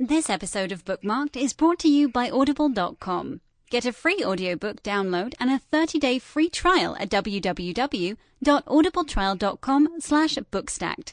This episode of Bookmarked is brought to you by Audible.com. Get a free audiobook download and a 30-day free trial at www.audibletrial.com slash bookstacked.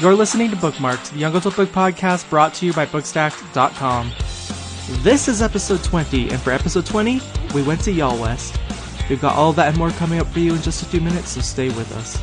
You're listening to Bookmarked, the Young Adult Book Podcast brought to you by Bookstacked.com. This is episode 20, and for episode 20, we went to Y'all West. We've got all that and more coming up for you in just a few minutes, so stay with us.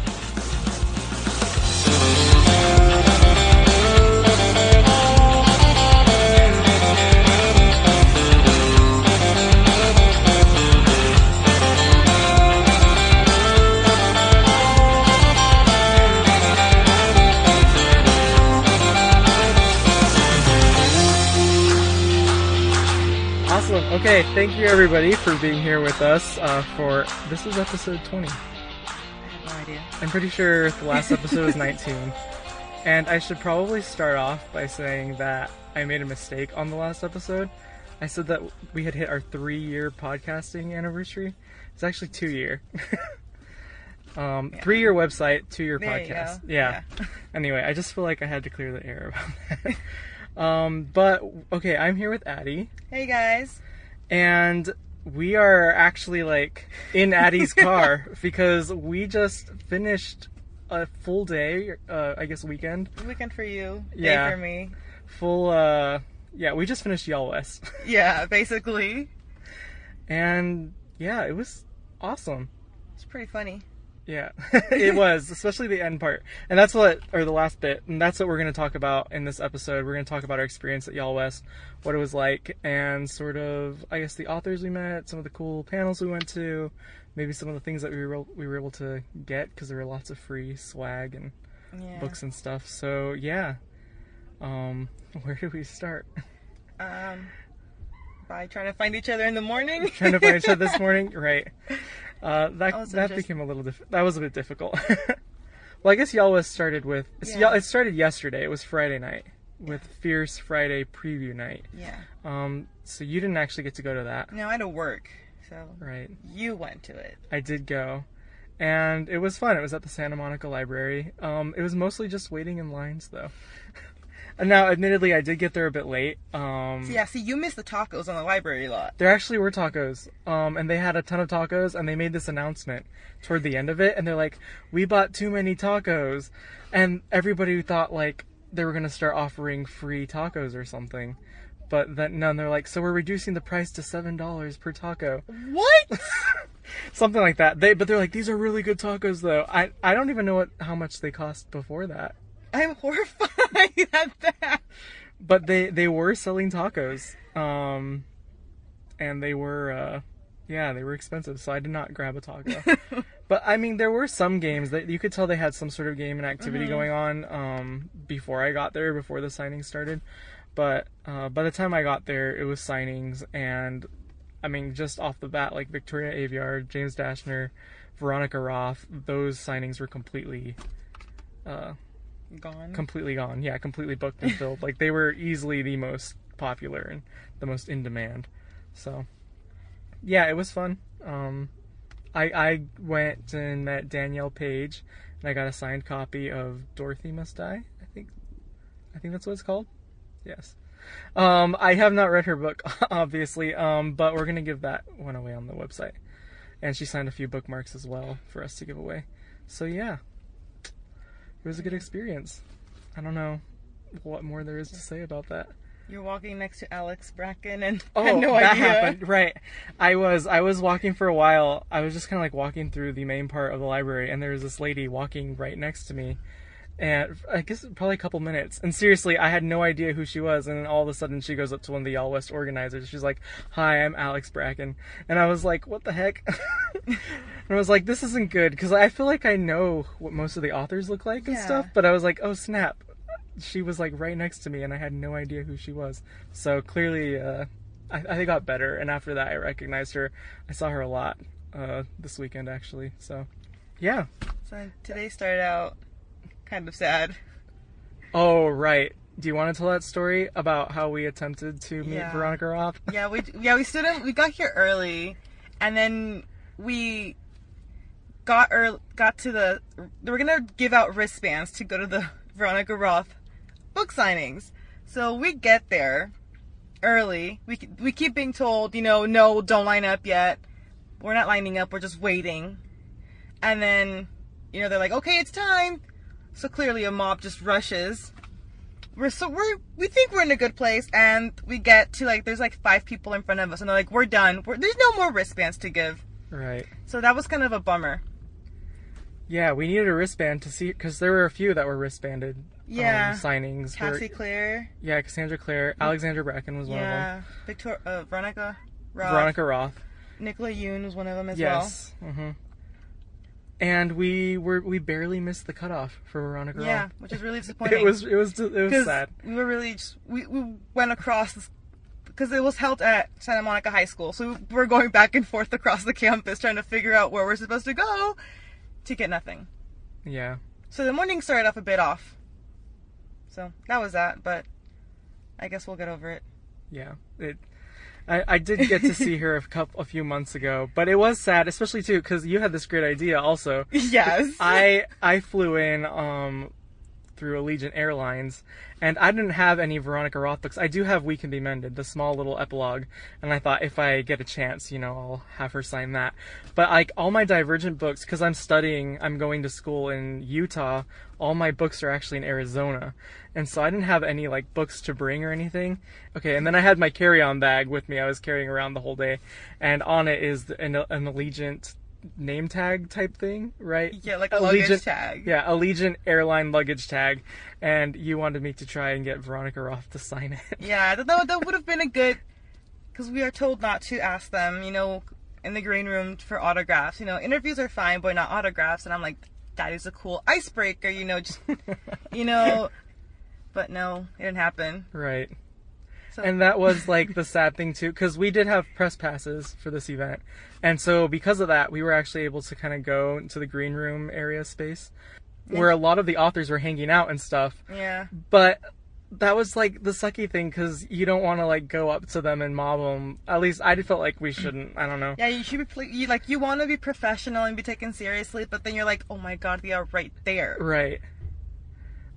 Okay, thank you everybody for being here with us uh, for this is episode 20. I have no idea. I'm pretty sure the last episode was 19. And I should probably start off by saying that I made a mistake on the last episode. I said that we had hit our three year podcasting anniversary. It's actually two year. um, Three year website, two year podcast. go. Yeah. anyway, I just feel like I had to clear the air about that. um, but okay, I'm here with Addie. Hey guys. And we are actually like in Addie's car because we just finished a full day, uh, I guess weekend, Weekend for you. Yeah. Day for me. full. uh Yeah, we just finished Y'all West, Yeah, basically. and yeah, it was awesome. It's pretty funny. Yeah, it was, especially the end part. And that's what, or the last bit, and that's what we're going to talk about in this episode. We're going to talk about our experience at Y'all West, what it was like, and sort of, I guess, the authors we met, some of the cool panels we went to, maybe some of the things that we were, we were able to get, because there were lots of free swag and Yeah. books and stuff. So, yeah. Um, where do we start? Um by trying to find each other in the morning. Trying to find each other this morning? Right. Uh, that Also that just- became a little diff- that was a bit difficult. well, I guess y'all was started with Yeah. it started yesterday. It was Friday night with Fierce Friday preview night. yeah. Um, so you didn't actually get to go to that, No, I had to work. So right? you went to it. I did go, and it was fun. It was at the Santa Monica Library. Um, it was mostly just waiting in lines though. now, admittedly, I did get there a bit late. Um, So yeah, see you missed the tacos on the library lot. There actually were tacos, um, and they had a ton of tacos, and they made this announcement toward the end of it, and they're like, "We bought too many tacos," and everybody thought like they were gonna start offering free tacos or something, but then none. They're like, "So we're reducing the price to seven dollars per taco," What? something like that. They, but they're like, "These are really good tacos, though." I, I don't even know what how much they cost before that, I'm horrified at that. but they they were selling tacos, um, and they were uh, yeah they were expensive, so I did not grab a taco. but I mean, there were some games that you could tell they had some sort of game and activity going on um, before I got there, before the signings started. But uh, by the time I got there, it was signings, and I mean, just off the bat, like Victoria Aveyard, James Dashner, Veronica Roth, those signings were completely uh, Gone. completely gone. Yeah, completely booked and filled. like they were easily the most popular and the most in demand. So, yeah, it was fun. Um, I I went and met Danielle Paige, and I got a signed copy of Dorothy Must Die. I think, I think that's what it's called. Yes. Um, I have not read her book, obviously. Um, but we're gonna give that one away on the website, and she signed a few bookmarks as well for us to give away. So yeah, it was a good experience. I don't know what more there is to say about that. You're walking next to Alex Bracken and Oh, had no that idea. happened. Right. I was I was walking for a while. I was just kind of like walking through the main part of the library, and there was this lady walking right next to me, and I guess probably a couple minutes. And seriously, I had no idea who she was. And then all of a sudden, she goes up to one of the Y'all West organizers. She's like, "Hi, I'm Alex Bracken," and I was like, "What the heck?" and I was like, "This isn't good," because I feel like I know what most of the authors look like and Yeah. stuff. But I was like, "Oh snap!" She was like right next to me, and I had no idea who she was. So clearly, uh, I, I got better. And after that, I recognized her. I saw her a lot uh, this weekend, actually. So, yeah. So today started out kind of sad. Oh, right. Do you want to tell that story about how we attempted to meet Yeah. Veronica Roth? Yeah, we yeah we stood in, we got here early, and then we got early, got to the they were gonna give out wristbands to go to the Veronica Roth book signings. So we get there early. We we keep being told, you know, no, don't line up yet. We're not lining up. We're just waiting. And then, you know, they're like, okay, it's time. So clearly, a mob just rushes. We're so we're we think we're in a good place, and we get to like there's like five people in front of us, and they're like, we're done. We're, there's no more wristbands to give. Right. So that was kind of a bummer. Yeah, we needed a wristband to see because there were a few that were wristbanded. Yeah. Um, signings. Cassie Clare, yeah, Cassandra Clare, Alexandra Bracken was one of them. yeah, Victoria, uh, Veronica. Roth, Veronica Roth. Nicola Yoon was one of them as well. Yes. hmm And we were we barely missed the cutoff for Veronica. Yeah, which is really disappointing. It was it was it was sad. we were really just, we we went across because it was held at Santa Monica High School, so we were going back and forth across the campus trying to figure out where we're supposed to go to get nothing. Yeah. So the morning started off a bit off. So that was that, but I guess we'll get over it. Yeah, it. I, I did get to see her a couple, a few months ago, but it was sad, especially too, because you had this great idea. Also, Yes. I I flew in um through Allegiant Airlines, and I didn't have any Veronica Roth books. I do have We Can Be Mended, the small little epilogue, and I thought if I get a chance, you know, I'll have her sign that. But like all my Divergent books, because I'm studying, I'm going to school in Utah. All my books are actually in Arizona, and so I didn't have any like books to bring or anything. Okay, and then I had my carry-on bag with me. I was carrying around the whole day, and on it is an, an Allegiant name tag type thing, right? Yeah, like a luggage tag. Yeah, Allegiant airline luggage tag, and you wanted me to try and get Veronica Roth to sign it. Yeah, that, that, that would have been a good. Because we are told not to ask them, you know, in the green room for autographs. You know, interviews are fine, but not autographs. And I'm like, that is a cool icebreaker, you know, just, you know. But no, it didn't happen. right. So, And that was like the sad thing too, because we did have press passes for this event, and so because of that, we were actually able to kind of go into the green room area space, where a lot of the authors were hanging out and stuff. yeah. But that was like the sucky thing, because you don't want to like go up to them and mob them. At least I felt like we shouldn't. I don't know. Yeah, you should be, you, like, you want to be professional and be taken seriously, but then you're like, oh my god, they are right there. Right.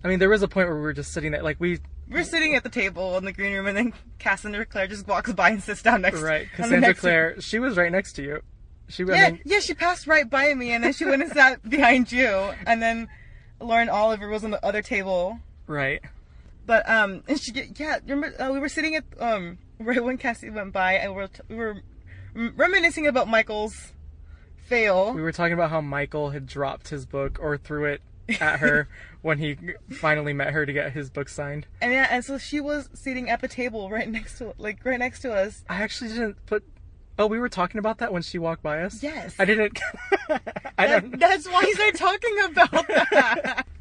I mean, there was a point where we were just sitting there, like we We're sitting at the table in the green room, and then Cassandra Clare just walks by and sits down next Right, on the Cassandra next- Clare. She was right next to you. She, I Yeah, mean, yeah, she passed right by me, and then she went and sat behind you, and then Lauren Oliver was on the other table. right. But um, and she yeah, remember uh, we were sitting at um right when Cassie went by, and we were we were reminiscing about Michael's fail. We were talking about how Michael had dropped his book or threw it at her when he finally met her to get his book signed. And yeah, and so she was sitting at the table right next to like right next to us. I actually didn't put. Oh, we were talking about that when she walked by us. Yes. I didn't. I don't. That's why he's like talking about that.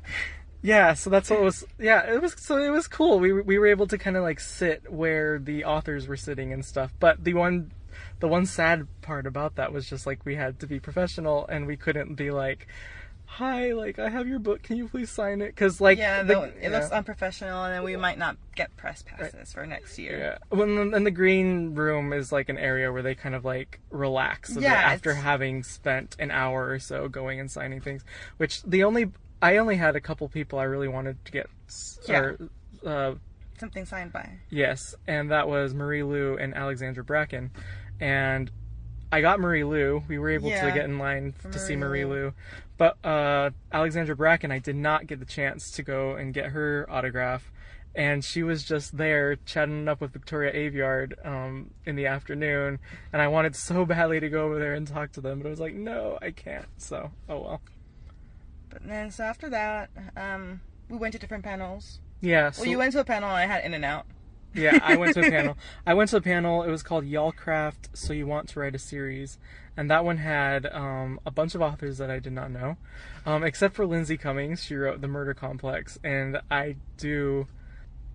Yeah, so that's what was. Yeah, it was. So it was cool. We we were able to kind of like sit where the authors were sitting and stuff. But the one, the one sad part about that was just like we had to be professional and we couldn't be like, "Hi, like I have your book. Can you please sign it?" Because like yeah, the- it yeah. looks unprofessional, and then we might not get press passes for next year. Yeah. When and the green room is like an area where they kind of like relax Yeah, after it's- having spent an hour or so going and signing things. Which the only I only had a couple people I really wanted to get. Yeah. Or, uh, Something signed by. yes, and that was Marie Lu and Alexandra Bracken, and I got Marie Lu. We were able to get in line to see Marie Marie Lu. Lou, but uh, Alexandra Bracken, I did not get the chance to go and get her autograph. And she was just there chatting up with Victoria Aveyard um, in the afternoon, and I wanted so badly to go over there and talk to them, but I was like, no, I can't. So, oh well. But then so after that, um, we went to different panels. Yeah. So, Well, you went to a panel I had In and Out. Yeah, I went to a panel. I went to a panel. It was called Y'all Craft. So you want to write a series, and that one had um, a bunch of authors that I did not know, um, except for Lindsay Cummings. She wrote The Murder Complex, and I do.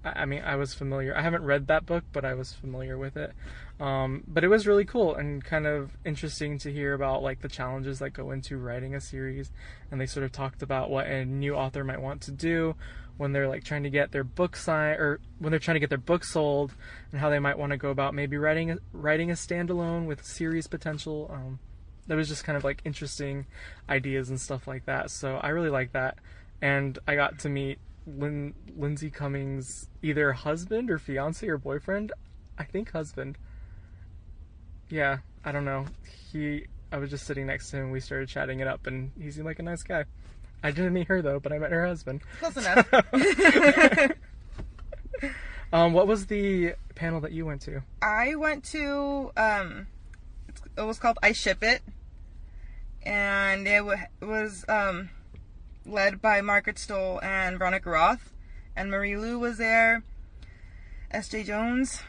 I mean, I was familiar. I haven't read that book, but I was familiar with it. Um, but it was really cool and kind of interesting to hear about like the challenges that go into writing a series. And they sort of talked about what a new author might want to do when they're like trying to get their book signed or when they're trying to get their book sold, and how they might want to go about maybe writing a, writing a standalone with series potential. Um, that was just kind of like interesting ideas and stuff like that. So I really like that, and I got to meet Lin- Lindsay Cummings' either husband or fiance or boyfriend. I think husband. Yeah, I don't know. He, I was just sitting next to him. And we started chatting it up, and he seemed like a nice guy. I didn't meet her though, but I met her husband. Close enough. Um, what was the panel that you went to? I went to um, it was called I Ship It, and it wa- was um, led by Margaret Stohl and Veronica Roth, and Marie Lu was there, S. Jae-Jones,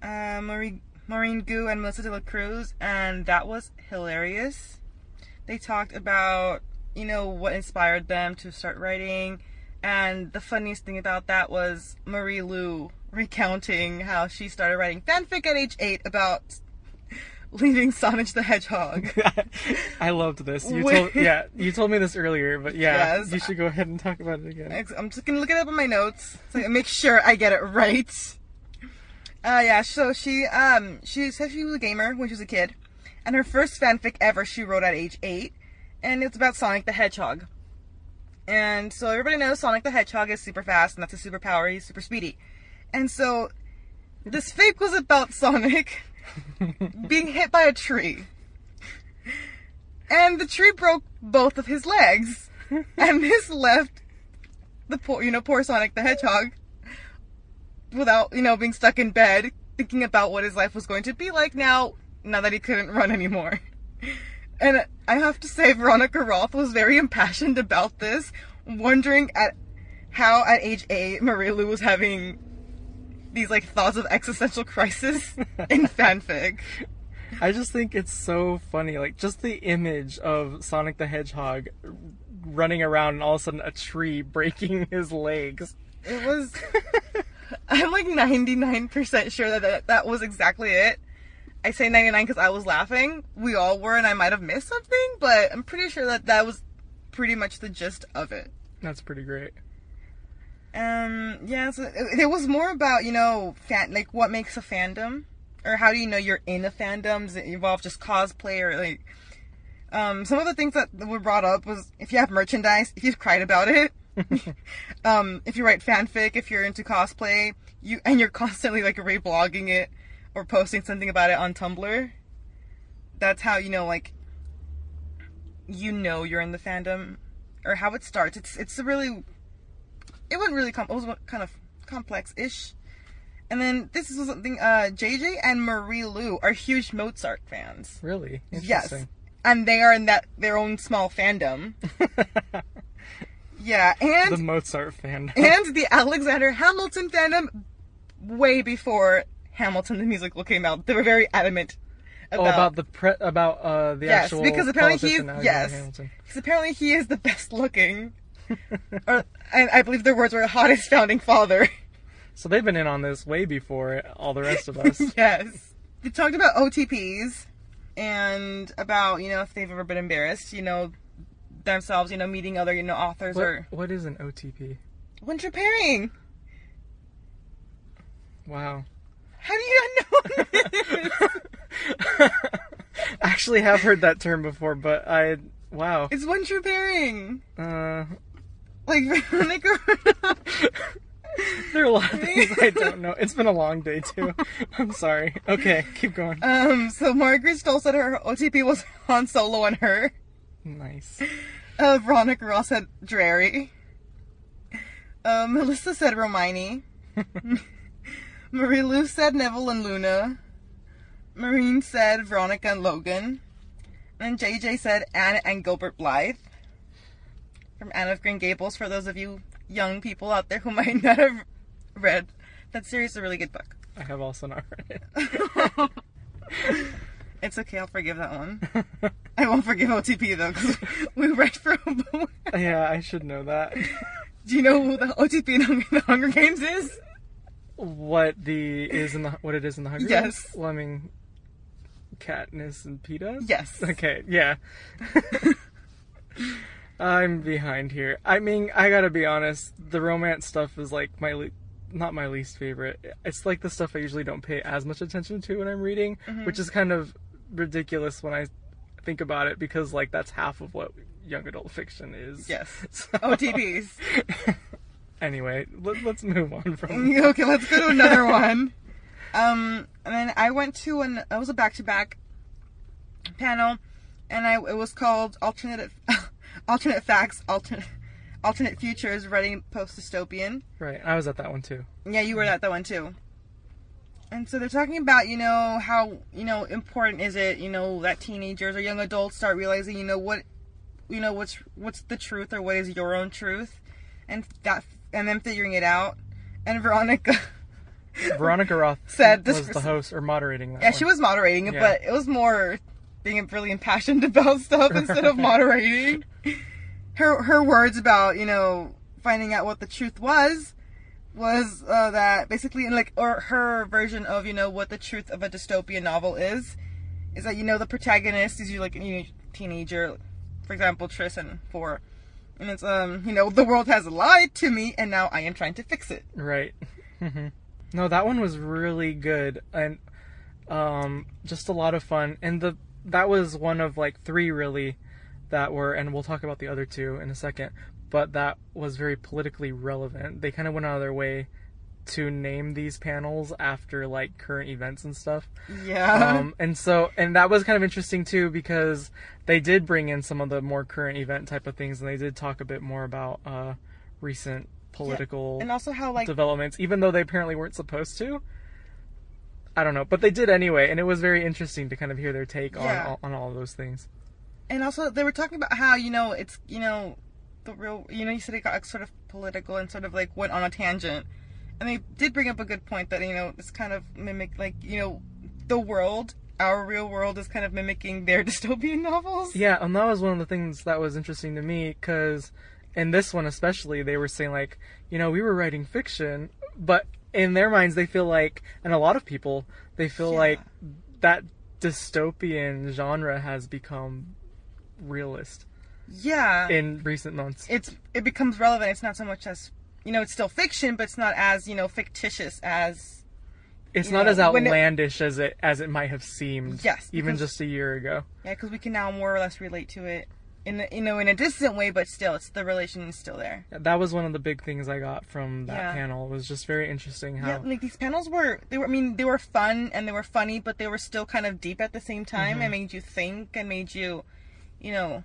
uh, Marie Maureen Goo, and Melissa De La Cruz, and that was hilarious. They talked about you know what inspired them to start writing. And the funniest thing about that was Marie Lu recounting how she started writing fanfic at age eight about leaving Sonic the Hedgehog. I loved this. You told yeah, you told me this earlier, but yeah, Yes. you should go ahead and talk about it again. I'm just gonna look it up in my notes so I make sure I get it right. Uh, yeah, so she um she said she was a gamer when she was a kid, and her first fanfic ever she wrote at age eight, and it's about Sonic the Hedgehog. And so everybody knows Sonic the Hedgehog is super fast, and that's his superpower. He's super speedy. And so this fake was about Sonic being hit by a tree. And the tree broke both of his legs. And this left the poor, you know, poor Sonic the Hedgehog without, you know, being stuck in bed, thinking about what his life was going to be like now, now that he couldn't run anymore. And I have to say, Veronica Roth was very impassioned about this, wondering at how at age eight Marie Lu was having these like thoughts of existential crisis in fanfic. I just think it's so funny, like just the image of Sonic the Hedgehog running around and all of a sudden a tree breaking his legs. It was. I'm like 99% sure that, that that was exactly it. I say 99 because I was laughing. We all were, and I might have missed something, but I'm pretty sure that that was pretty much the gist of it. That's pretty great. Um, yeah, so it, it was more about, you know, fan, like what makes a fandom, or how do you know you're in a fandom? Does it involve just cosplay or like, um, some of the things that were brought up was if you have merchandise, if you've cried about it, um, if you write fanfic, if you're into cosplay, you and you're constantly like reblogging it or posting something about it on Tumblr. That's how you know, like, you know you're in the fandom, or how it starts. It's it's a really it wasn't really com- it was kind of complex-ish. And then this is something uh JJ and Marie Lu are huge Mozart fans. Really Yes. And they are in that their own small fandom. yeah, and the Mozart fandom. and the Alexander Hamilton fandom way before Hamilton the musical came out. They were very adamant oh, about, about the pre- about uh the yes, actual because apparently he's yes, Hamilton. because apparently he is the best looking. or and I believe their words were hottest founding father. So they've been in on this way before all the rest of us. yes. They talked about OTPs and about, you know, if they've ever been embarrassed, you know, themselves, you know, meeting other, you know, authors what, or what is an OTP? winter pairing. Wow. How do you not know this? Actually have heard that term before, but I wow. it's one true pairing. Uh, Like Veronica. there are a lot of things I don't know. It's been a long day too. I'm sorry. Okay, keep going. um, so Margaret Stohl said her OTP was Han Solo and her. Nice. Uh, Veronica Roth said Drarry. Uh, Melissa said Romini. Marie Lu said Neville and Luna. Maureen said Veronica and Logan. And JJ said Anne and Gilbert Blythe. from Anne of Green Gables. For those of you young people out there who might not have read that series, is a really good book. I have also not read it. It's okay, I'll forgive that one. I won't forgive OTP though, because we read for a yeah, I should know that. Do you know who the OTP in the Hunger Games is? What the is in the what it is in the Hunger Yes. Games? Lemming, Katniss, and Peeta. Yes. Okay, yeah. I'm behind here. I mean, I gotta be honest. The romance stuff is like my le- not my least favorite. It's like the stuff I usually don't pay as much attention to when I'm reading, Mm-hmm. which is kind of ridiculous when I think about it because like that's half of what young adult fiction is. Yes. So- OTPs. anyway, let, let's move on from. okay, let's go to another one. Um, and then I went to an it was a back to back panel, and I it was called alternate alternate facts alternate alternate futures writing post dystopian. Right, I was at that one too. Yeah, you were at that one too. And so they're talking about, you know, how, you know, important is it, you know, that teenagers or young adults start realizing, you know, what, you know, what's what's the truth or what is your own truth, and that, and then figuring it out. And Veronica, Veronica Roth Said this was the host or moderating that. yeah, one. she was moderating it, Yeah. but it was more being really impassioned about stuff instead of moderating. Her her words about, you know, finding out what the truth was was uh, that basically in like or her version of you know what the truth of a dystopian novel is is that you know the protagonist is you like a teenager for example Tris and four and it's um you know the world has lied to me and now I am trying to fix it Right. hmm No, that one was really good and um, just a lot of fun. And the that was one of like three really that were, and we'll talk about the other two in a second. But that was very politically relevant. They kind of went out of their way to name these panels after like current events and stuff. yeah. Um, and so and that was kind of interesting too because they did bring in some of the more current event type of things and they did talk a bit more about uh, recent political and also how like developments even though they apparently weren't supposed to. I don't know but they did anyway and it was very interesting to kind of hear their take on Yeah. all, on all of those things. And also they were talking about how you know it's you know the real you know you said it got sort of political and sort of like went on a tangent and they did bring up a good point that you know it's kind of mimic like you know the world our real world is kind of mimicking their dystopian novels. Yeah and that was one of the things that was interesting to me because in this one especially they were saying like you know we were writing fiction but in their minds they feel like and a lot of people they feel Yeah. like that dystopian genre has become realist yeah. in recent months. It's it becomes relevant. It's not so much as you know it's still fiction but it's not as you know fictitious as it's not know, as when it- outlandish as it as it might have seemed Yes, even because- just a year ago yeah because we can now more or less relate to it in a, you know in a distant way but still it's the relation is still there that was one of the big things I got from that Yeah. panel. It was just very interesting how Yeah, like these panels were they were I mean they were fun and they were funny, but they were still kind of deep at the same time Mm-hmm. and made you think and made you you know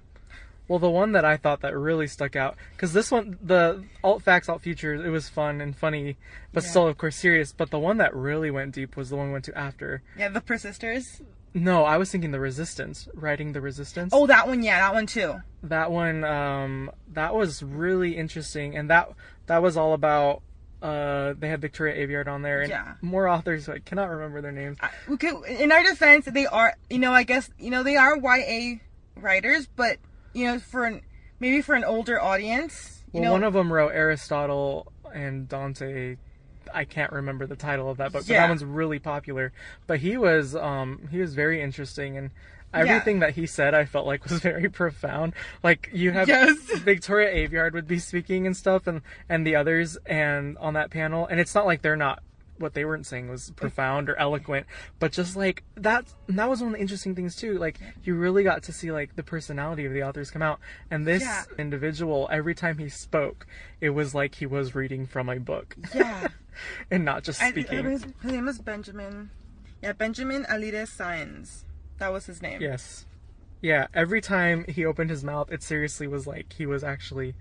well the one that I thought that really stuck out because this one the alt facts alt futures it was fun and funny but Yeah. still of course serious. But the one that really went deep was the one we went to after. yeah, the persisters. No, I was thinking the resistance, writing the resistance. Oh, that one, yeah, that one too. that one um that was really interesting and that that was all about uh they had Victoria Aveyard on there and Yeah. more authors I cannot remember their names. Okay, in our defense, they are you know I guess you know they are YA writers, but you know for an, maybe for an older audience, you Well, know one of them wrote Aristotle and Dante. I can't remember the title of that book, but Yeah. that one's really popular. But he was um he was very interesting and everything that he said I felt like was very profound. Like you have Yes. Victoria Aveyard would be speaking and stuff and and the others and on that panel and it's not like they're not what they weren't saying was profound or eloquent, but just like that that was one of the interesting things too. Like you really got to see like the personality of the authors come out. And this Yeah. individual, every time he spoke, it was like he was reading from a book yeah. and not just I, speaking. his, his name is Benjamin. Yeah, Benjamin Alire Sáenz. That was his name. Yes. Yeah, every time he opened his mouth, it seriously was like he was actually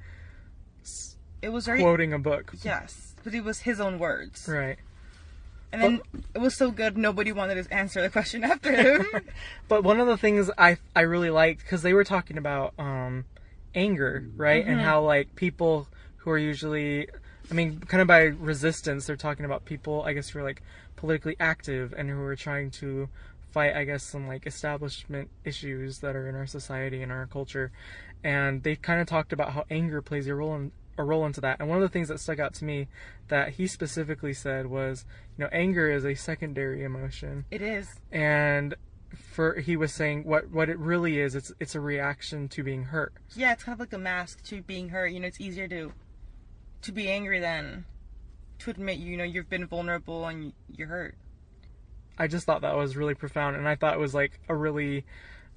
It was very quoting a book. yes, but it was his own words. Right. And then it was so good, nobody wanted to answer the question after him. But one of the things I I really liked because they were talking about um, anger, right? And how like people who are usually, I mean, kind of by resistance, they're talking about people, I guess, who are like politically active and who are trying to fight, I guess, some like establishment issues that are in our society and our culture. And they kind of talked about how anger plays a role in a role into that. And one of the things that stuck out to me that he specifically said was, you know, anger is a secondary emotion It is. and for he was saying what what it really is it's it's a reaction to being hurt Yeah, it's kind of like a mask to being hurt. You know, it's easier to to be angry than to admit you know you've been vulnerable and you're hurt. i just thought that was really profound and i thought it was like a really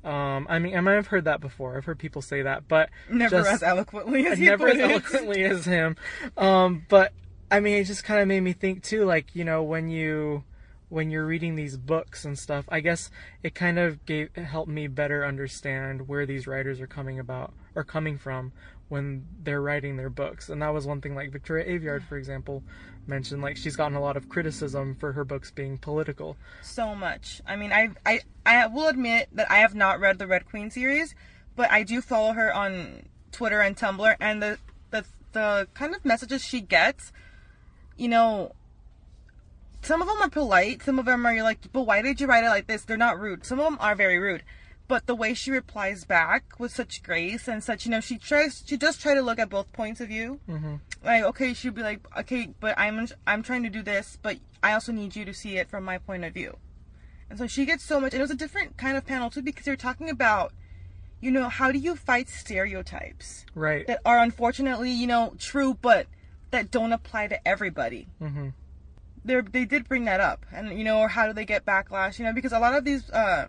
um i mean i might have heard that before. I've heard people say that but Never just, as eloquently as he never as eloquently as him. Um but i mean it just kind of made me think too like you know when you when you're reading these books and stuff i guess it kind of gave helped me better understand where these writers are coming about or coming from when they're writing their books. And that was one thing like victoria aveyard for example mentioned like she's gotten a lot of criticism for her books being political so much. I mean, I I I will admit that I have not read the Red Queen series, but I do follow her on Twitter and Tumblr, and the the the kind of messages she gets, you know. Some of them are polite. Some of them are you're like, but why did you write it like this? They're not rude. Some of them are very rude, but the way she replies back with such grace and such, you know, she tries, she does try to look at both points of view. Mm-hmm. Like, okay, she'd be like, okay, but I'm I'm trying to do this, but I also need you to see it from my point of view. And so she gets so much, and it was a different kind of panel too because they're talking about, you know, how do you fight stereotypes right that are unfortunately, you know, true, but that don't apply to everybody. Mm-hmm. They they did bring that up, and you know, or how do they get backlash? You know, because a lot of these, uh,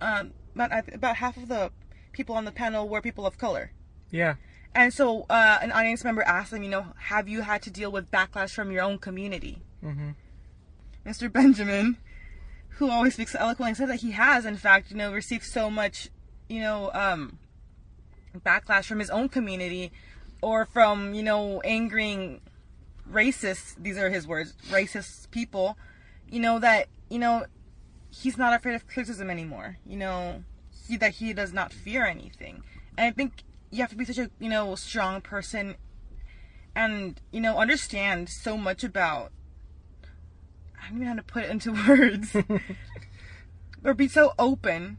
um, about about half of the people on the panel were people of color. yeah And so uh, an audience member asked them, you know, have you had to deal with backlash from your own community? Mm-hmm. Mr. Benjamin, who always speaks eloquently, said that he has, in fact, you know, received so much, you know, um, backlash from his own community or from, you know, angering racist, these are his words, racist people, you know, that, you know, he's not afraid of criticism anymore. You know, he that he does not fear anything. And I think you have to be such a you know strong person, and you know understand so much about. I don't even know how to put it into words. or be so open,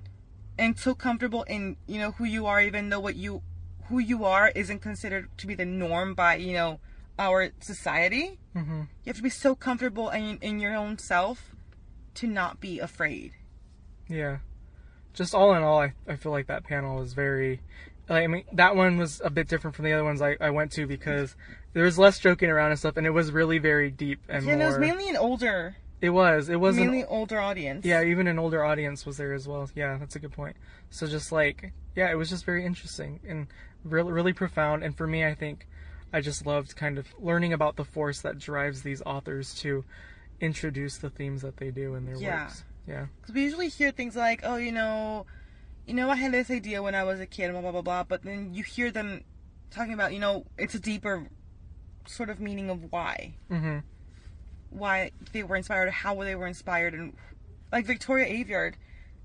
and so comfortable in you know who you are, even though what you who you are isn't considered to be the norm by you know our society. Mm-hmm. You have to be so comfortable in, in your own self to not be afraid. Yeah. Just all in all, I, I feel like that panel was very. Like, I mean, that one was a bit different from the other ones I, I went to because there was less joking around and stuff, and it was really very deep and Yeah, and it was mainly an older, it was. It wasn't. mainly older audience. Yeah, even an older audience was there as well. Yeah, that's a good point. So just like, yeah, it was just very interesting and really, really profound. And for me, I think I just loved kind of learning about the force that drives these authors to introduce the themes that they do in their Yeah. works. Yeah. Because we usually hear things like, oh, you know, you know, I had this idea when I was a kid, blah blah blah blah. But then you hear them talking about, you know, it's a deeper sort of meaning of why, Mm-hmm. why they were inspired, how they were inspired, and like Victoria Aveyard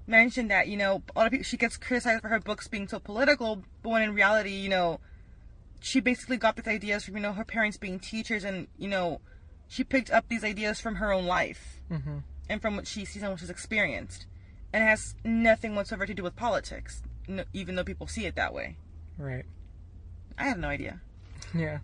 mentioned that, you know, a lot of people she gets criticized for her books being so political, but when in reality, you know, she basically got these ideas from you know her parents being teachers, and you know, she picked up these ideas from her own life Mm-hmm. and from what she sees and what she's experienced, and it has nothing whatsoever to do with politics, no, even though people see it that way. Right. I have no idea. Yeah.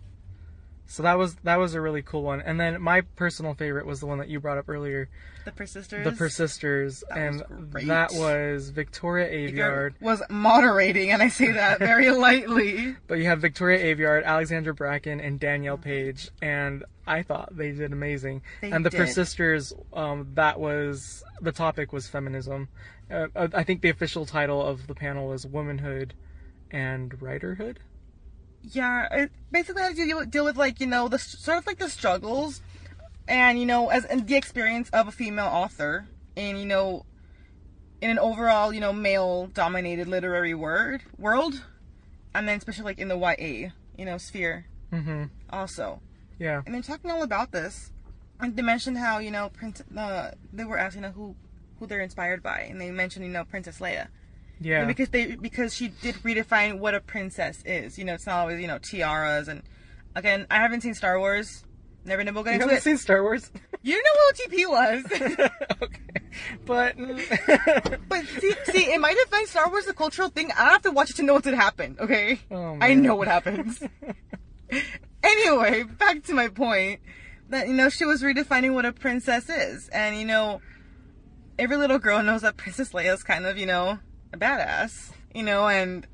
So that was that was a really cool one. And then my personal favorite was the one that you brought up earlier, The persisters. the Persisters, That and was that was Victoria Aveyard. was moderating, and I say that very lightly. But you have Victoria Aveyard, Alexandra Bracken, and Danielle Paige, and I thought they did amazing. They and the did. Persisters, um, that was the topic was feminism. Uh, uh, I think the official title of the panel was womanhood and writerhood. Yeah, it basically had to deal deal with like you know the sort of like the struggles, and you know as and the experience of a female author and you know in an overall you know male dominated literary word world, and then especially like in the YA you know sphere Mm-hmm. also. Yeah. And then talking all about this, and they mentioned how you know Prince, uh, they were asking who who they're inspired by, and they mentioned you know Princess Leia, Yeah. because they because she did redefine what a princess is. You know, it's not always you know tiaras and again, I haven't seen Star Wars. Never know we'll get You into haven't it. seen Star Wars? You know what OTP was. okay. But mm. but see, see, in my defense, Star Wars is a cultural thing. I have to watch it to know what gonna happen. Okay, Oh, I know what happens. anyway, back to my point that you know she was redefining what a princess is, and you know, every little girl knows that Princess Leia is kind of you know a badass, you know, and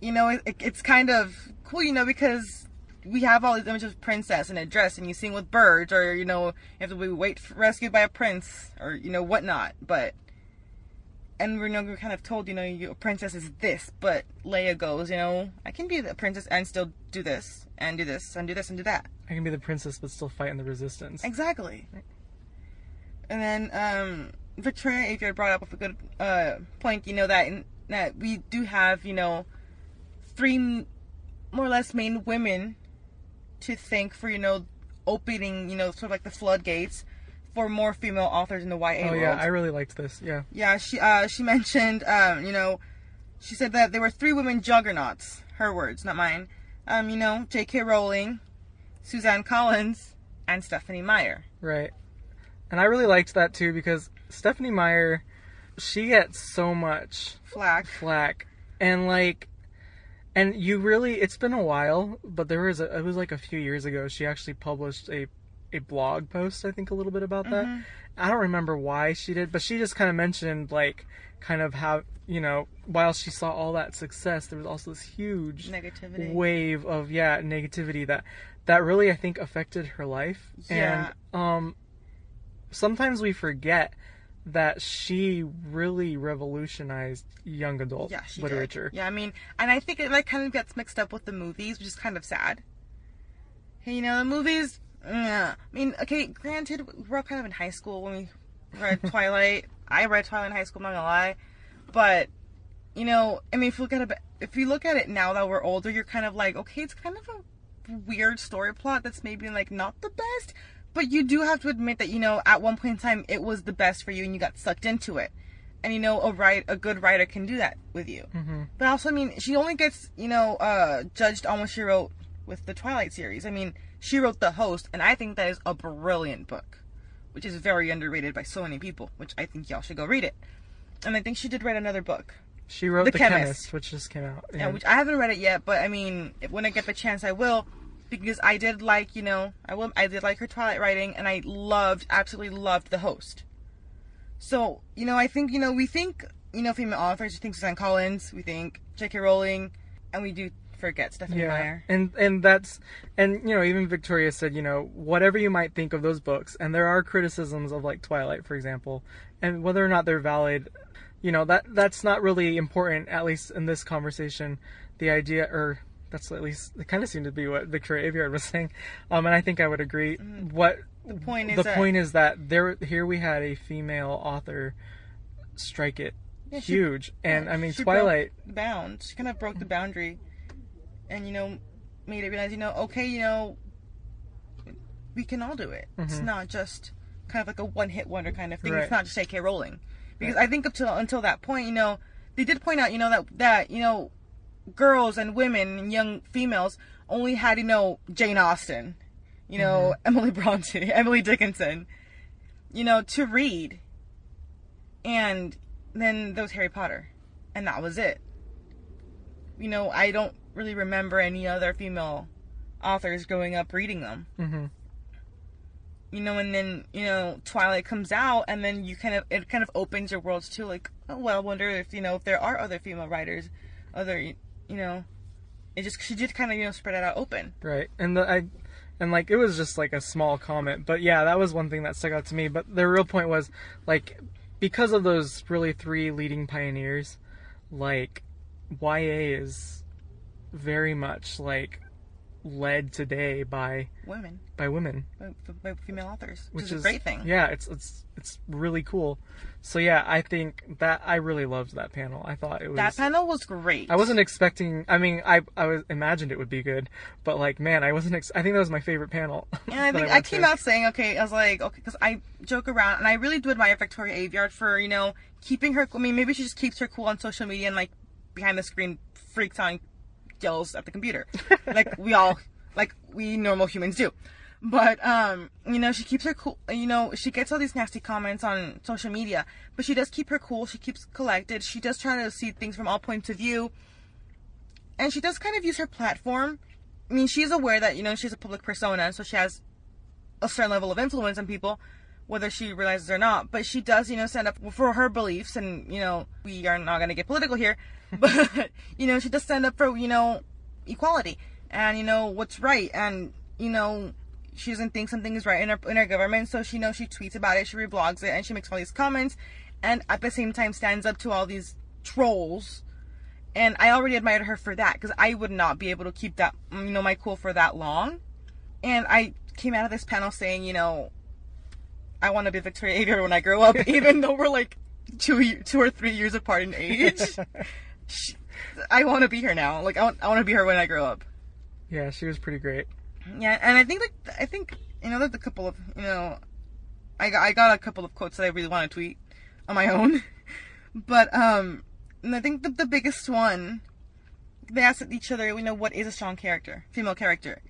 you know it, it's kind of cool, you know, because we have all these images of princess in a dress, and you sing with birds, or you know, you have to be wait for, rescued by a prince, or you know whatnot, but. And we're, you know, we're kind of told, you know, you, a princess is this, but Leia goes, you know, I can be a princess and still do this, and do this, and do this, and do that. I can be the princess but still fight in the resistance. Exactly. And then um, Victoria Aveyard brought up a good uh, point. You know that in, that we do have you know three more or less main women to thank for you know opening you know sort of like the floodgates for more female authors in the YA Oh world. Oh yeah, I really liked this. Yeah. Yeah, she uh she mentioned um, you know, she said that there were three women juggernauts, her words, not mine. Um, you know, J.K. Rowling, Suzanne Collins, and Stephenie Meyer. Right. And I really liked that too because Stephenie Meyer, she gets so much Flack. flack, and like, and you really, it's been a while, but there was a, it was like a few years ago. She actually published a a blog post, I think, a little bit about that. I don't remember why she did, but she just kind of mentioned like, kind of how you know, while she saw all that success, there was also this huge Negativity. wave of yeah negativity that that really I think affected her life. Yeah. And um, sometimes we forget that she really revolutionized young adult Yeah, she literature. Did. Yeah, I mean, and I think it like kind of gets mixed up with the movies, which is kind of sad. Hey, you know, the movies. Yeah, I mean, okay, granted, we were all kind of in high school when we read Twilight. I read Twilight in high school, I'm not gonna lie, but you know, I mean, if you look at it, if you look at it now that we're older, you're kind of like, okay, it's kind of a weird story plot that's maybe like not the best, but you do have to admit that you know at one point in time it was the best for you and you got sucked into it, and you know a write a good writer can do that with you. Mm-hmm. But also, I mean, she only gets you know uh, judged on what she wrote with the Twilight series. I mean, she wrote The Host, and I think that is a brilliant book, which is very underrated by so many people. Which I think y'all should go read it. And I think she did write another book. She wrote The The, Chemist. Chemist. which just came out. Yeah, which I haven't read it yet, but I mean, when I get the chance, I will, because I did like, you know, I will, I did like her Twilight writing, and I loved, absolutely loved the host. So, you know, I think, you know, we think, you know, female authors, we think Suzanne Collins, we think J.K. Rowling, and we do forget Stephenie yeah, Meyer. and and that's and you know even Victoria said you know whatever you might think of those books, and there are criticisms of like Twilight, for example, and whether or not they're valid, you know that that's not really important at least in this conversation. The idea, or that's at least it kind of seemed to be what Victoria Aveyard was saying, um, and I think I would agree. What The point is the that, point is that there here we had a female author strike it Yeah, she- huge, and I mean Twilight. bound. She kind of broke the boundary, and you know, made it realize, you know, okay, you know, we can all do it. It's not just kind of like a one-hit wonder kind of thing. Mm-hmm. Right. It's not just J.K. Rowling, because I think up till until that point, you know, they did point out, you know, that that you know, girls and women and young females only had, you know, Jane Austen, you know, Mm-hmm. Emily Bronte, Emily Dickinson, you know, to read. And then there was Harry Potter. And that was it. You know, I don't really remember any other female authors growing up reading them. hmm You know, and then, you know, Twilight comes out and then you kind of it kind of opens your worlds to like, oh well, I wonder if, you know, if there are other female writers, other you know, it just she did kind of, you know, spread it out open. Right. And the, I and like it was just like a small comment, but yeah, that was one thing that stuck out to me, but the real point was like because of those really three leading pioneers, like YA is very much like led today by Women, by women, by, by female authors, which, which is a great thing. Yeah, it's it's it's really cool. So yeah, I think that I really loved that panel. I thought it was That panel was great. I wasn't expecting. I mean, I I was imagined it would be good, but like, man, I wasn't. Ex- I think that was my favorite panel. And I think I, went came to. out saying, okay, I was like, okay, because I joke around, and I really do admire Victoria Aveyard for, you know, keeping her. I mean, maybe she just keeps her cool on social media and like behind the screen freaks out and yells at the computer, like we all, like we normal humans do. But um, you know, she keeps her cool. You know, she gets all these nasty comments on social media, but she does keep her cool. She keeps collected. She does try to see things from all points of view, and she does kind of use her platform. I mean, she's aware that you know she's a public persona, so she has a certain level of influence on people, whether she realizes or not. But she does, you know, stand up for her beliefs, and you know, we are not going to get political here, but you know, she does stand up for you know equality and you know what's right, and you know, she doesn't think something is right in her in her government, so she knows she tweets about it, she reblogs it, and she makes all these comments, and at the same time stands up to all these trolls. And I already admired her for that because I would not be able to keep that, mm, you know, my cool for that long. And I came out of this panel saying, you know, I want to be Victoria Aveyard when I grow up, even though we're like two, two or three years apart in age. She- I want to be her now. Like I want, I want to be her when I grow up. Yeah, she was pretty great. Yeah, and I think like I think you know there's a couple of you know, I got I got a couple of quotes that I really want to tweet on my own, but um, and I think the the biggest one, they asked each other, you know, what is a strong character, female character,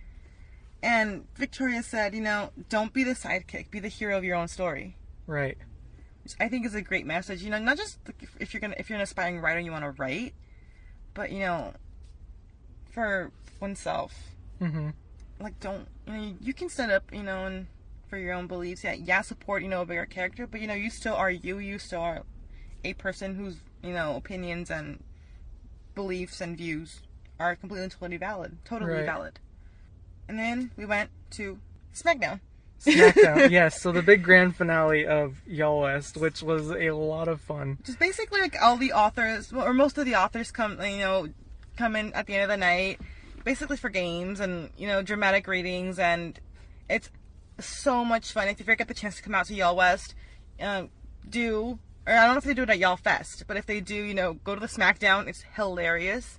and Victoria said, you know, don't be the sidekick, be the hero of your own story. Right. I think is a great message. You know, not just if- you're gonna if you're an aspiring writer and you want to write, but you know, for oneself hmm like don't you know you, can stand up you know and for your own beliefs yeah yeah support you know a bigger character but you know you still are you you still are a person whose you know opinions and beliefs and views are completely and totally valid totally Right. valid and then we went to smackdown SmackDown. yes. So the big grand finale of Y'all West, which was a lot of fun. just basically like all the authors or most of the authors come you know come in at the end of the night basically for games and you know dramatic readings and it's so much fun if you ever get the chance to come out to y'all west um, do or i don't know if they do it at y'all fest but if they do you know go to the smackdown it's hilarious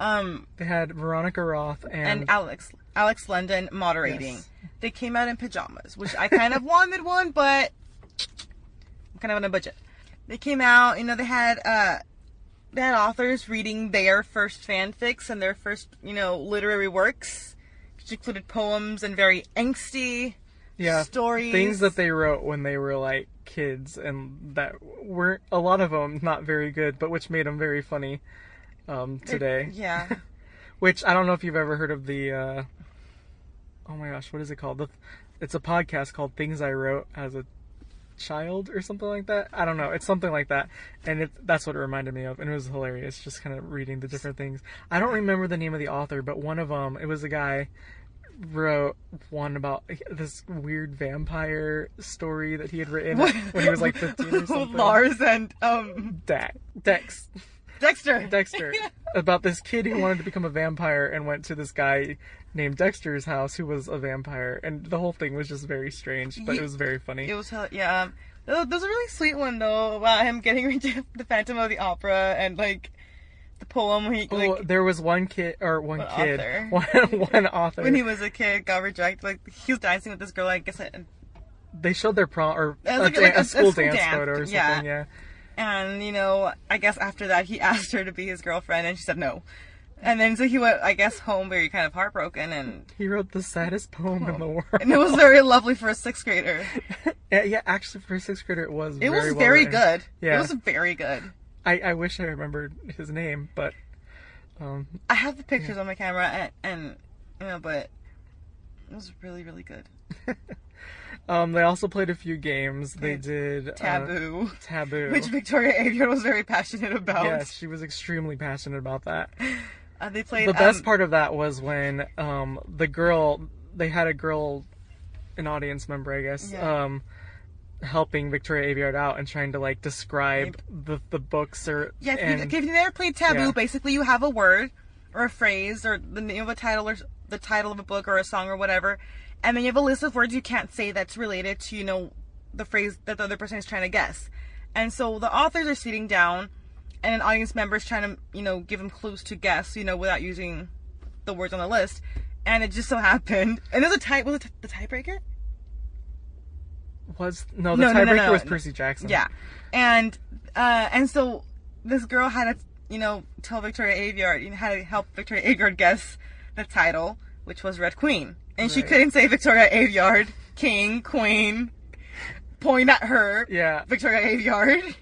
um They had Veronica Roth and, and alex alex london moderating. Yes. they came out in pajamas which i kind of wanted one but i'm kind of on a budget. They came out you know they had uh they had authors reading their first fanfics and their first you know literary works which included poems and very angsty yeah, stories. things that they wrote when they were like kids, and that weren't a lot of them not very good, but which made them very funny um, today. yeah Which I don't know if you've ever heard of the. Uh, oh my gosh, what is it called? The, it's a podcast called Things I Wrote as a Child or something like that. I don't know. It's something like that, and it, that's what it reminded me of, and it was hilarious. Just kind of reading the different things. I don't remember the name of the author, but one of them, it was a guy wrote one about this weird vampire story that he had written when he was like 15 or something. lars and um Dex. Dex. Dexter Dexter about this kid who wanted to become a vampire and went to this guy named Dexter's house who was a vampire and the whole thing was just very strange but it was very funny. It was yeah. Um, there- there's a really sweet one though about him getting into the Phantom of the Opera and like the poem where he Oh, like there was one kid or one One kid, author. one one author. when he was a kid got rejected. Like he was dancing with this girl. I guess and, they showed their prom or It a, like- a a- a school school dance, dance, photo or something. yeah. Yeah. And you know I guess after that he asked her to be his girlfriend and she said no. And then so he went I guess home very kind of heartbroken and He wrote the saddest poem in the world. and it was very lovely for a sixth grader. yeah, yeah, actually for a sixth grader it was. It very was well very written. good. Yeah. It was very good. I, I wish I remembered his name, but um, I have the pictures on my camera and, and you know but it was really really good. um, they also played a few games. They did uh, Taboo. taboo. which Victoria Aveyard was very passionate about. Yes, she was extremely passionate about that. Uh, they played The best um, part of that was when um, the girl, they had a girl, an audience member, I guess, Yeah. um, helping Victoria Aveyard out and trying to like describe the the books or Yeah, if, and you, if you've never played Taboo, yeah. basically you have a word or a phrase or the name of a title or the title of a book or a song or whatever, and then you have a list of words you can't say that's related to you know the phrase that the other person is trying to guess. And so the authors are sitting down, and an audience member is trying to you know give them clues to guess, you know, without using the words on the list. And it just so happened, and there's a tie. Was it the tiebreaker? Was no the No, no, no, tiebreaker no. was Percy Jackson. Yeah, and uh, and so this girl had to, you know, tell Victoria Aveyard, you know, had to help Victoria Aveyard guess the title, which was Red Queen, and she Right. couldn't say Victoria Aveyard, King, Queen, point at her, Yeah. Victoria Aveyard.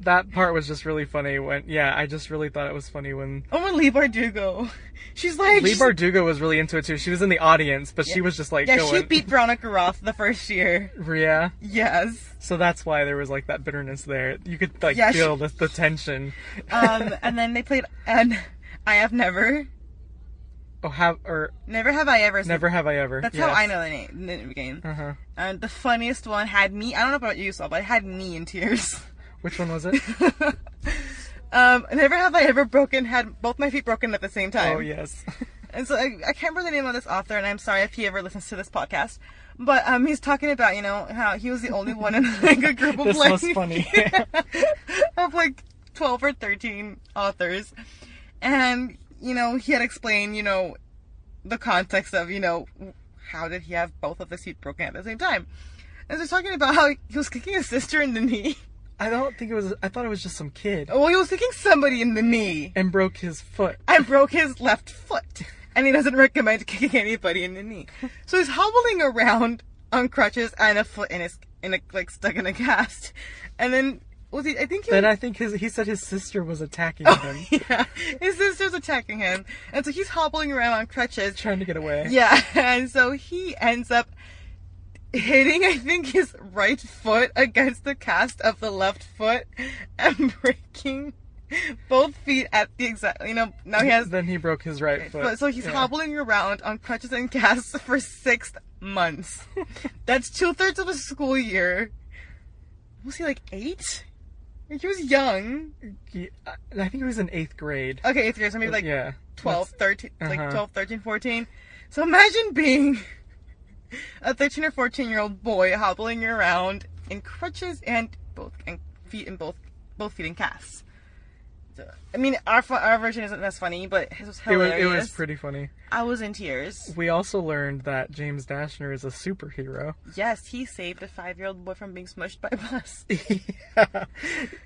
That part was just really funny when yeah, I just really thought it was funny when Oh, when Leigh Bardugo, she's like, Leigh she's- Bardugo was really into it too. She was in the audience, but she was just like yeah, going she beat Veronica Roth the first year. Yeah. Yes. So that's why there was like that bitterness there. You could like Yeah, she- feel the, the tension. Um, and then they played, and I have never, Oh, have or never have I ever. never have I ever. That's how I know the name, the game. Uh huh. And the funniest one had me. I don't know about you, Saul, but it had me in tears. Which one was it? Um, never have I ever broken had both my feet broken at the same time. oh yes. And so I, I can't remember the name of this author, and I'm sorry if he ever listens to this podcast. But um, he's talking about you know how he was the only one in like a group of This like was funny. of like twelve or thirteen authors, and you know he had explained you know the context of you know how did he have both of his feet broken at the same time. And he's talking about how he was kicking his sister in the knee. I don't think it was. I thought it was just some kid Well, he was kicking somebody in the knee. and broke his foot. and broke his left foot. And he doesn't recommend kicking anybody in the knee. So he's hobbling around on crutches and a foot in his in a like stuck in a cast. And then was he I think he Then was, I think his he said his sister was attacking oh, him, yeah, his sister's attacking him. And so he's hobbling around on crutches. trying to get away. Yeah, and so he ends up hitting, I think, his right foot against the cast of the left foot and breaking both feet at the exact, you know, now he has Then he broke his right foot. so he's Yeah. hobbling around on crutches and casts for six months. That's two thirds of a school year. Was he like eight? He was young. He- I I think he was in eighth grade. Okay, eighth grade, so maybe like yeah. 12, 13, like Uh-huh. 12, 13, 14. So imagine being a 13 or 14 year old boy hobbling around in crutches and both and feet in both both feet in casts. I mean, our fu- our version isn't as funny, but it was It was, hilarious. it was pretty funny. I was in tears. We also learned that James Dashner is a superhero. Yes, he saved a five-year-old boy from being smushed by a bus. yeah.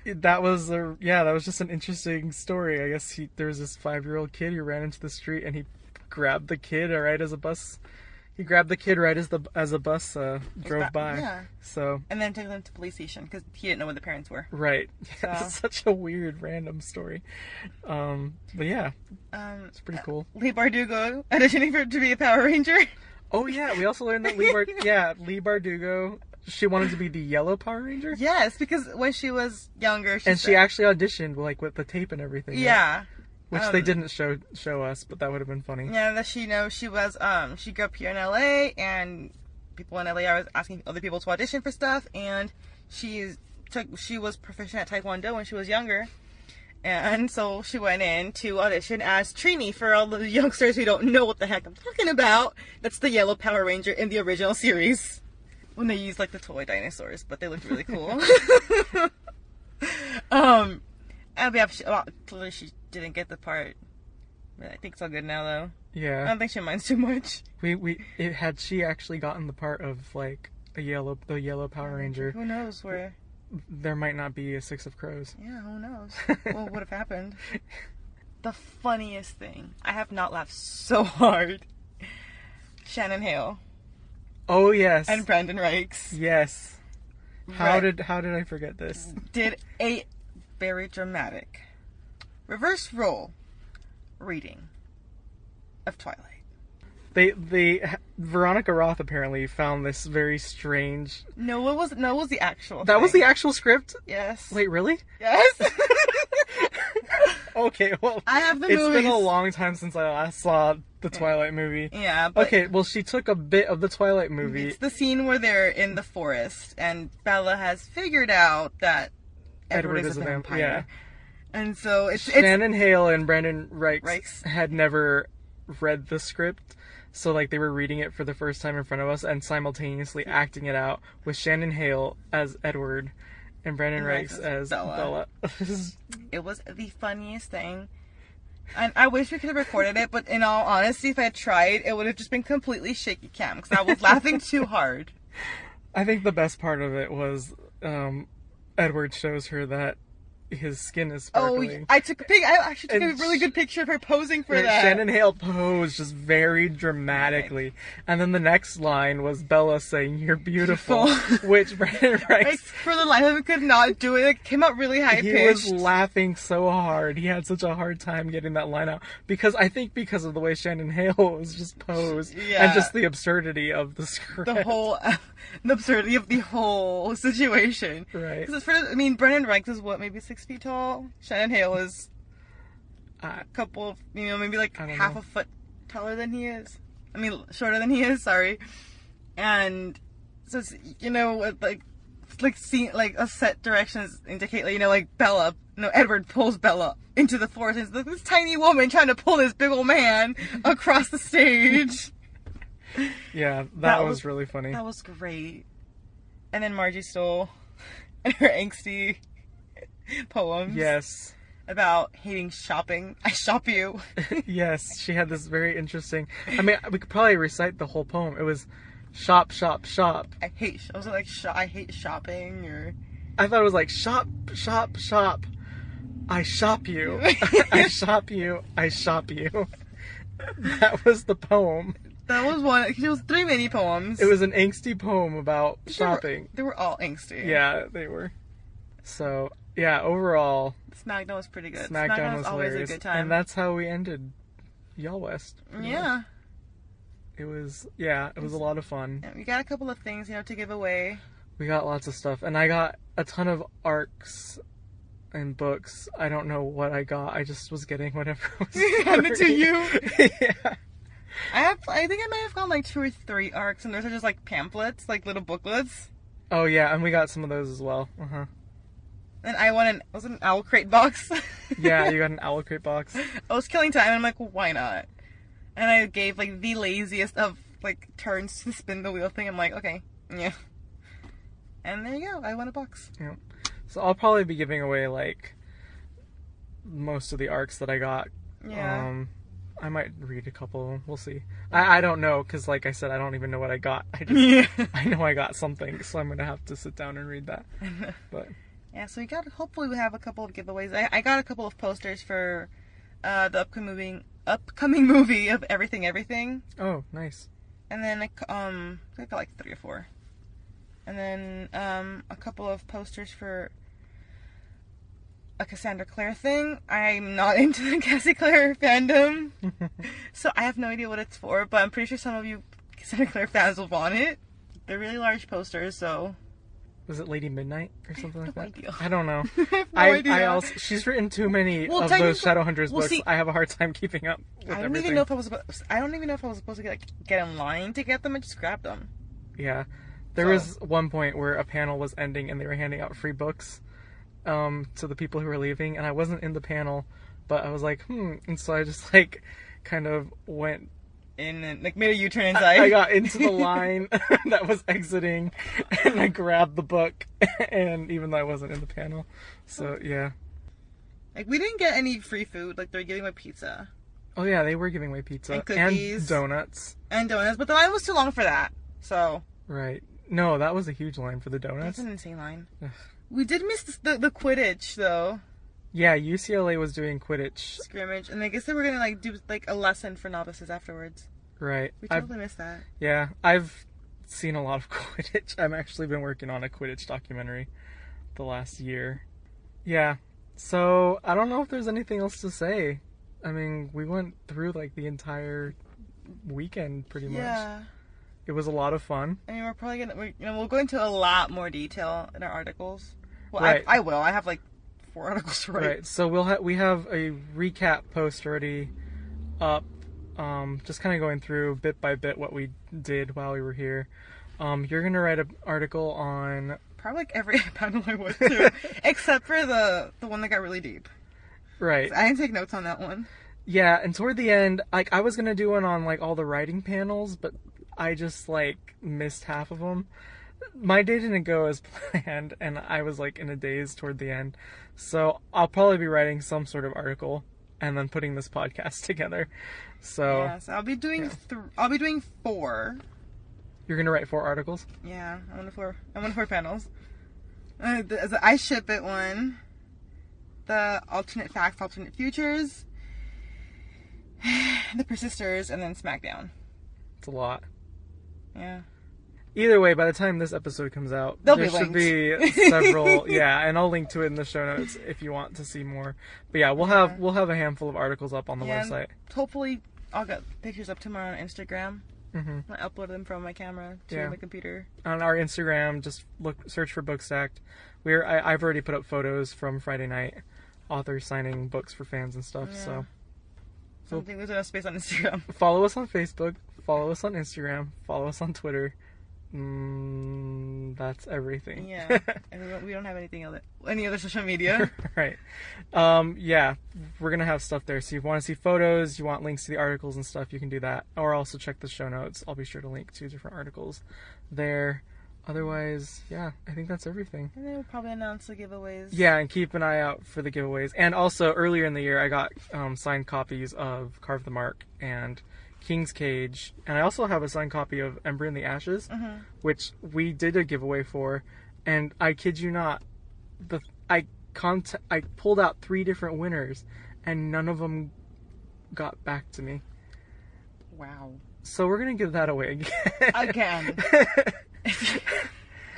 That was a yeah, that was just an interesting story. I guess he there was this five year old kid who ran into the street and he grabbed the kid right as a bus he grabbed the kid right as the as a bus uh, drove ba- by. yeah. So And then took them to police station because he didn't know where the parents were. right. Yeah, So- such a weird random story. Um but yeah, Um, it's pretty cool. Leigh Bardugo auditioning for to be a Power Ranger. Oh yeah, we also learned that Leigh Bar- yeah, Leigh Bardugo she wanted to be the yellow Power Ranger. Yes, because when she was younger, she And she actually auditioned like with the tape and everything. right? Which they um, didn't show show us, but that would have been funny. yeah, that she knows she was um she grew up here in LA and people in LA are asking other people to audition for stuff and she took she was proficient at Taekwondo when she was younger. And so she went in to audition as Trini for all the youngsters who don't know what the heck I'm talking about. That's the yellow Power Ranger in the original series. When they used like the toy dinosaurs, but they looked really cool. um, and yeah, she, well, clearly she didn't get the part. But I think it's all good now though. Yeah. I don't think she minds too much. We we it had she actually gotten the part of like a yellow the yellow Power Ranger, Who knows where? there might not be a six of crows. Yeah, who knows? what would have happened? The funniest thing. I have not laughed so hard. Shannon Hale Oh yes. and Brendan Reichs yes. How did how did I forget this? did a very dramatic reverse role reading of Twilight. They they Veronica Roth apparently found this very strange. No, what was no, it was the actual. That was the actual script. yes. Wait, really? Yes. Okay, well, I have the movie it's been a long time since I last saw the Twilight movie. yeah. But Okay, well, she took a bit of the Twilight movie. It's the scene where they're in the forest and Bella has figured out that Edward, is, a vampire. yeah. And so it's it's Shannon Hale and Brendan Reichs, Reichs. had never read the script. So like they were reading it for the first time in front of us and simultaneously acting it out with Shannon Hale as Edward and Brendan Rex Rex as Bella. Bella. It was the funniest thing. And I wish we could have recorded it, but in all honesty, if I had tried, it would have just been completely shaky cam because I was laughing too hard. I think the best part of it was um, Edward shows her that his skin is Oh. I took a pic. I actually took And a really good picture of her posing for that. Shannon Hale posed just very dramatically, and then the next line was Bella saying "You're beautiful," which Brendan Like, for the life of me, could not do it. It came out really high pitched. he pitched. was laughing so hard. He had such a hard time getting that line out because I think because of the way Shannon Hale was just posed Yeah. and just the absurdity of the script. the whole the absurdity of the whole situation. Right. Because for I mean, Brendan Rex is what maybe six feet tall. Shannon Hale is Uh, a couple of you know maybe like half know. a foot taller than he is. I mean, shorter than he is. Sorry. And so it's, you know what, like like see like a set directions indicate like you know like Bella. No, Edward pulls Bella into the forest. And it's like this tiny woman trying to pull this big old man across the stage. yeah, that, That was, was- really funny. That was great. And then Margie Stohl and her angsty poems yes. about hating shopping. I shop you. yes, she had this very interesting. I mean, we could probably recite the whole poem. It was shop, shop, shop. I hate. I was like, I hate shopping. Or I thought it was like shop, shop, shop. I shop you. I shop you. I shop you. That was the poem. that was one. It was three mini poems. It was an angsty poem about They were- shopping. They were, all angsty. Yeah, they were. So, yeah, overall, SmackDown was pretty good. SmackDown was always hilarious. a good time. And that's how we ended Y'all West. yeah. much. It was, yeah, it was a lot of fun. We got a couple of things, you know, to give away. We got lots of stuff, and I got a ton of arcs and books. I don't know what I got. I just was getting whatever was Handed to you. yeah. I have. I think I might have gotten like two or three arcs, and those are just like pamphlets, like little booklets. Oh yeah, and we got some of those as well. Uh huh. And I won an was it an OwlCrate box. Yeah, you got an OwlCrate box. I was killing time, and I'm like, well, why not? And I gave like the laziest of like turns to spin the wheel thing. I'm like, okay, yeah. And there you go. I won a box. Yeah. So I'll probably be giving away like most of the arcs that I got. Yeah. Um, I might read a couple. of them. We'll see. I, I don't know because, like I said, I don't even know what I got. I just yeah. I know I got something, so I'm gonna have to sit down and read that. But Yeah. So we got. Hopefully, we have a couple of giveaways. I, I got a couple of posters for uh, the upcoming movie, upcoming movie of Everything Everything. oh, nice. and then um I got like three or four, and then um a couple of posters for a Cassandra Clare thing. I'm not into the Cassie Clare fandom, so I have no idea what it's for. But I'm pretty sure some of you Cassandra Clare fans will want it. They're really large posters, so Was it Lady Midnight or something like no that? idea. I don't know. I no I. I also she's written too many Well, of those Shadowhunters well, books. see- I have a hard time keeping up with I don't everything. even know if I was. supposed- I don't even know if I was supposed to get, like, get in line to get them. I just grabbed them. Yeah. There So- was one point where a panel was ending and they were handing out free books um, to the people who were leaving, and I wasn't in the panel, but I was like, hmm. And so I just like kind of went. And then, like made a U-turn inside. I got into the line that was exiting, and I grabbed the book, and even though I wasn't in the panel, so yeah. Like we didn't get any free food. Like they're giving away pizza Oh yeah, they were giving away pizza And cookies. donuts. and donuts, but the line was too long for that. So Right. No, that was a huge line for the donuts. that's an insane line. We did miss the, the, the Quidditch though Yeah, UCLA was doing Quidditch. scrimmage, and I guess they were gonna like do like a lesson for novices afterwards. Right. We I've- totally missed that. Yeah, I've seen a lot of Quidditch. I've actually been working on a Quidditch documentary the last year. Yeah, so I don't know if there's anything else to say. I mean, we went through like the entire weekend pretty much. Yeah. It was a lot of fun. I mean, we're probably gonna, we, you know, we'll go into a lot more detail in our articles. Well, Right. I, I will. I have like four articles to write. Right. So we'll ha- we have a recap post already up, um, just kind of going through bit by bit what we did while we were here. Um, you're gonna write an article on Probably like every panel I went to, except for the the one that got really deep. right. I didn't take notes on that one. Yeah, and toward the end, like I was gonna do one on like all the writing panels, but I just like missed half of them. My day didn't go as planned, and I was like in a daze toward the end. So I'll probably be writing some sort of article and then putting this podcast together. So Yes, I'll be doing. Th- I'll be doing four. you're gonna write four articles. Yeah, I want four. I want four panels. Uh, the, the I ship it one. The alternate facts, alternate futures. The persisters, and then SmackDown. It's a lot. Yeah. Either way, by the time this episode comes out, They'll there be should linked. be several. yeah, and I'll link to it in the show notes if you want to see more. But yeah, we'll have we'll have a handful of articles up on the yeah, website. Hopefully, I'll get pictures up tomorrow on Instagram. hmm I upload them from my camera to Yeah. my computer. On our Instagram, just look search for Bookstacked. We're I, I've already put up photos from Friday night, authors signing books for fans and stuff. So I don't think there's enough space on Instagram. follow us on Facebook, follow us on Instagram, follow us on Twitter. Mm, that's everything. Yeah, and we don't, we don't have anything other any other social media. right. Um, yeah, we're gonna have stuff there. So if you want to see photos, you want links to the articles and stuff, you can do that. Or also check the show notes. I'll be sure to link to different articles there. Otherwise, yeah, I think that's everything. and then we'll probably announce the giveaways. Yeah, and keep an eye out for the giveaways. And also, earlier in the year, I got um, signed copies of Carve the Mark and King's Cage, and I also have a signed copy of Ember in the Ashes, which we did a giveaway for. And I kid you not, the I cont- I pulled out three different winners, and none of them got back to me. Wow. So we're gonna give that away again. Again.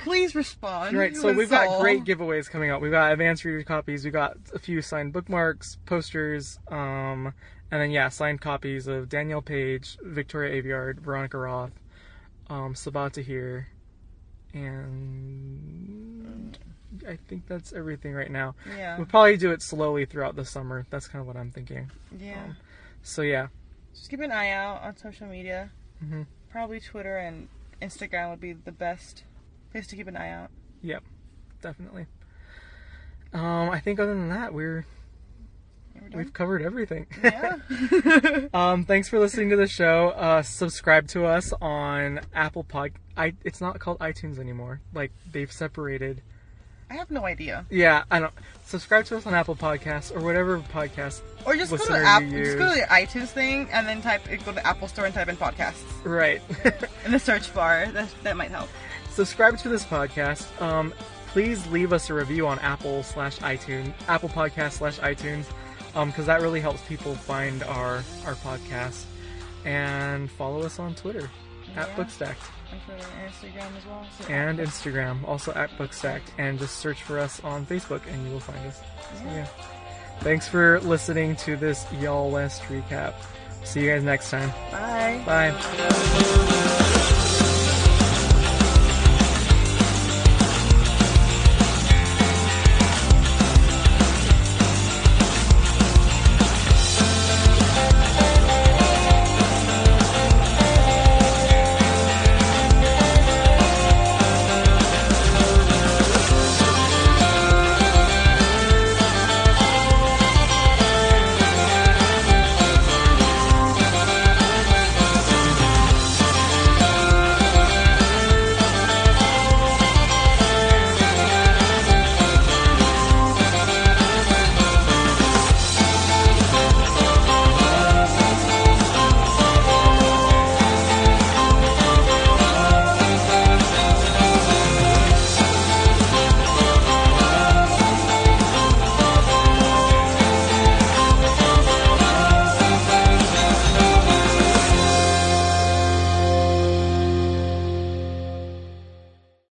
Please respond. Right, so we've got all. great giveaways coming up. We've got advanced reader copies, we've got a few signed bookmarks, posters, um, and then yeah, signed copies of Danielle Paige, Victoria Aveyard, Veronica Roth, um, Sabaa Tahir, and I think that's everything right now. Yeah. We'll probably do it slowly throughout the summer. That's kind of what I'm thinking. Yeah. So yeah, Just keep an eye out on social media. Mhm. Probably Twitter and Instagram would be the best place to keep an eye out. yep, definitely. Um, I think other than that, we're Yeah, we're done. We've covered everything. Yeah. Um, thanks for listening to the show. Uh, subscribe to us on Apple Pod. I it's not called iTunes anymore. Like they've separated. I have no idea. Yeah, I don't. Subscribe to us on Apple Podcasts or whatever podcast. Or just go to the app, just go to the iTunes thing and then type go to the Apple Store and type in podcasts Right. in the search bar. That that might help. subscribe to this podcast. Um, please leave us a review on Apple slash iTunes, Apple Podcast slash iTunes, um, because that really helps people find our our podcast. And follow us on Twitter at Yeah. Bookstacked. And Instagram as well. So and Instagram, also at Bookstacked, and just search for us on Facebook and you will find us. So, yeah. Thanks for listening to this Y'all West recap. See you guys next time. Bye. Bye.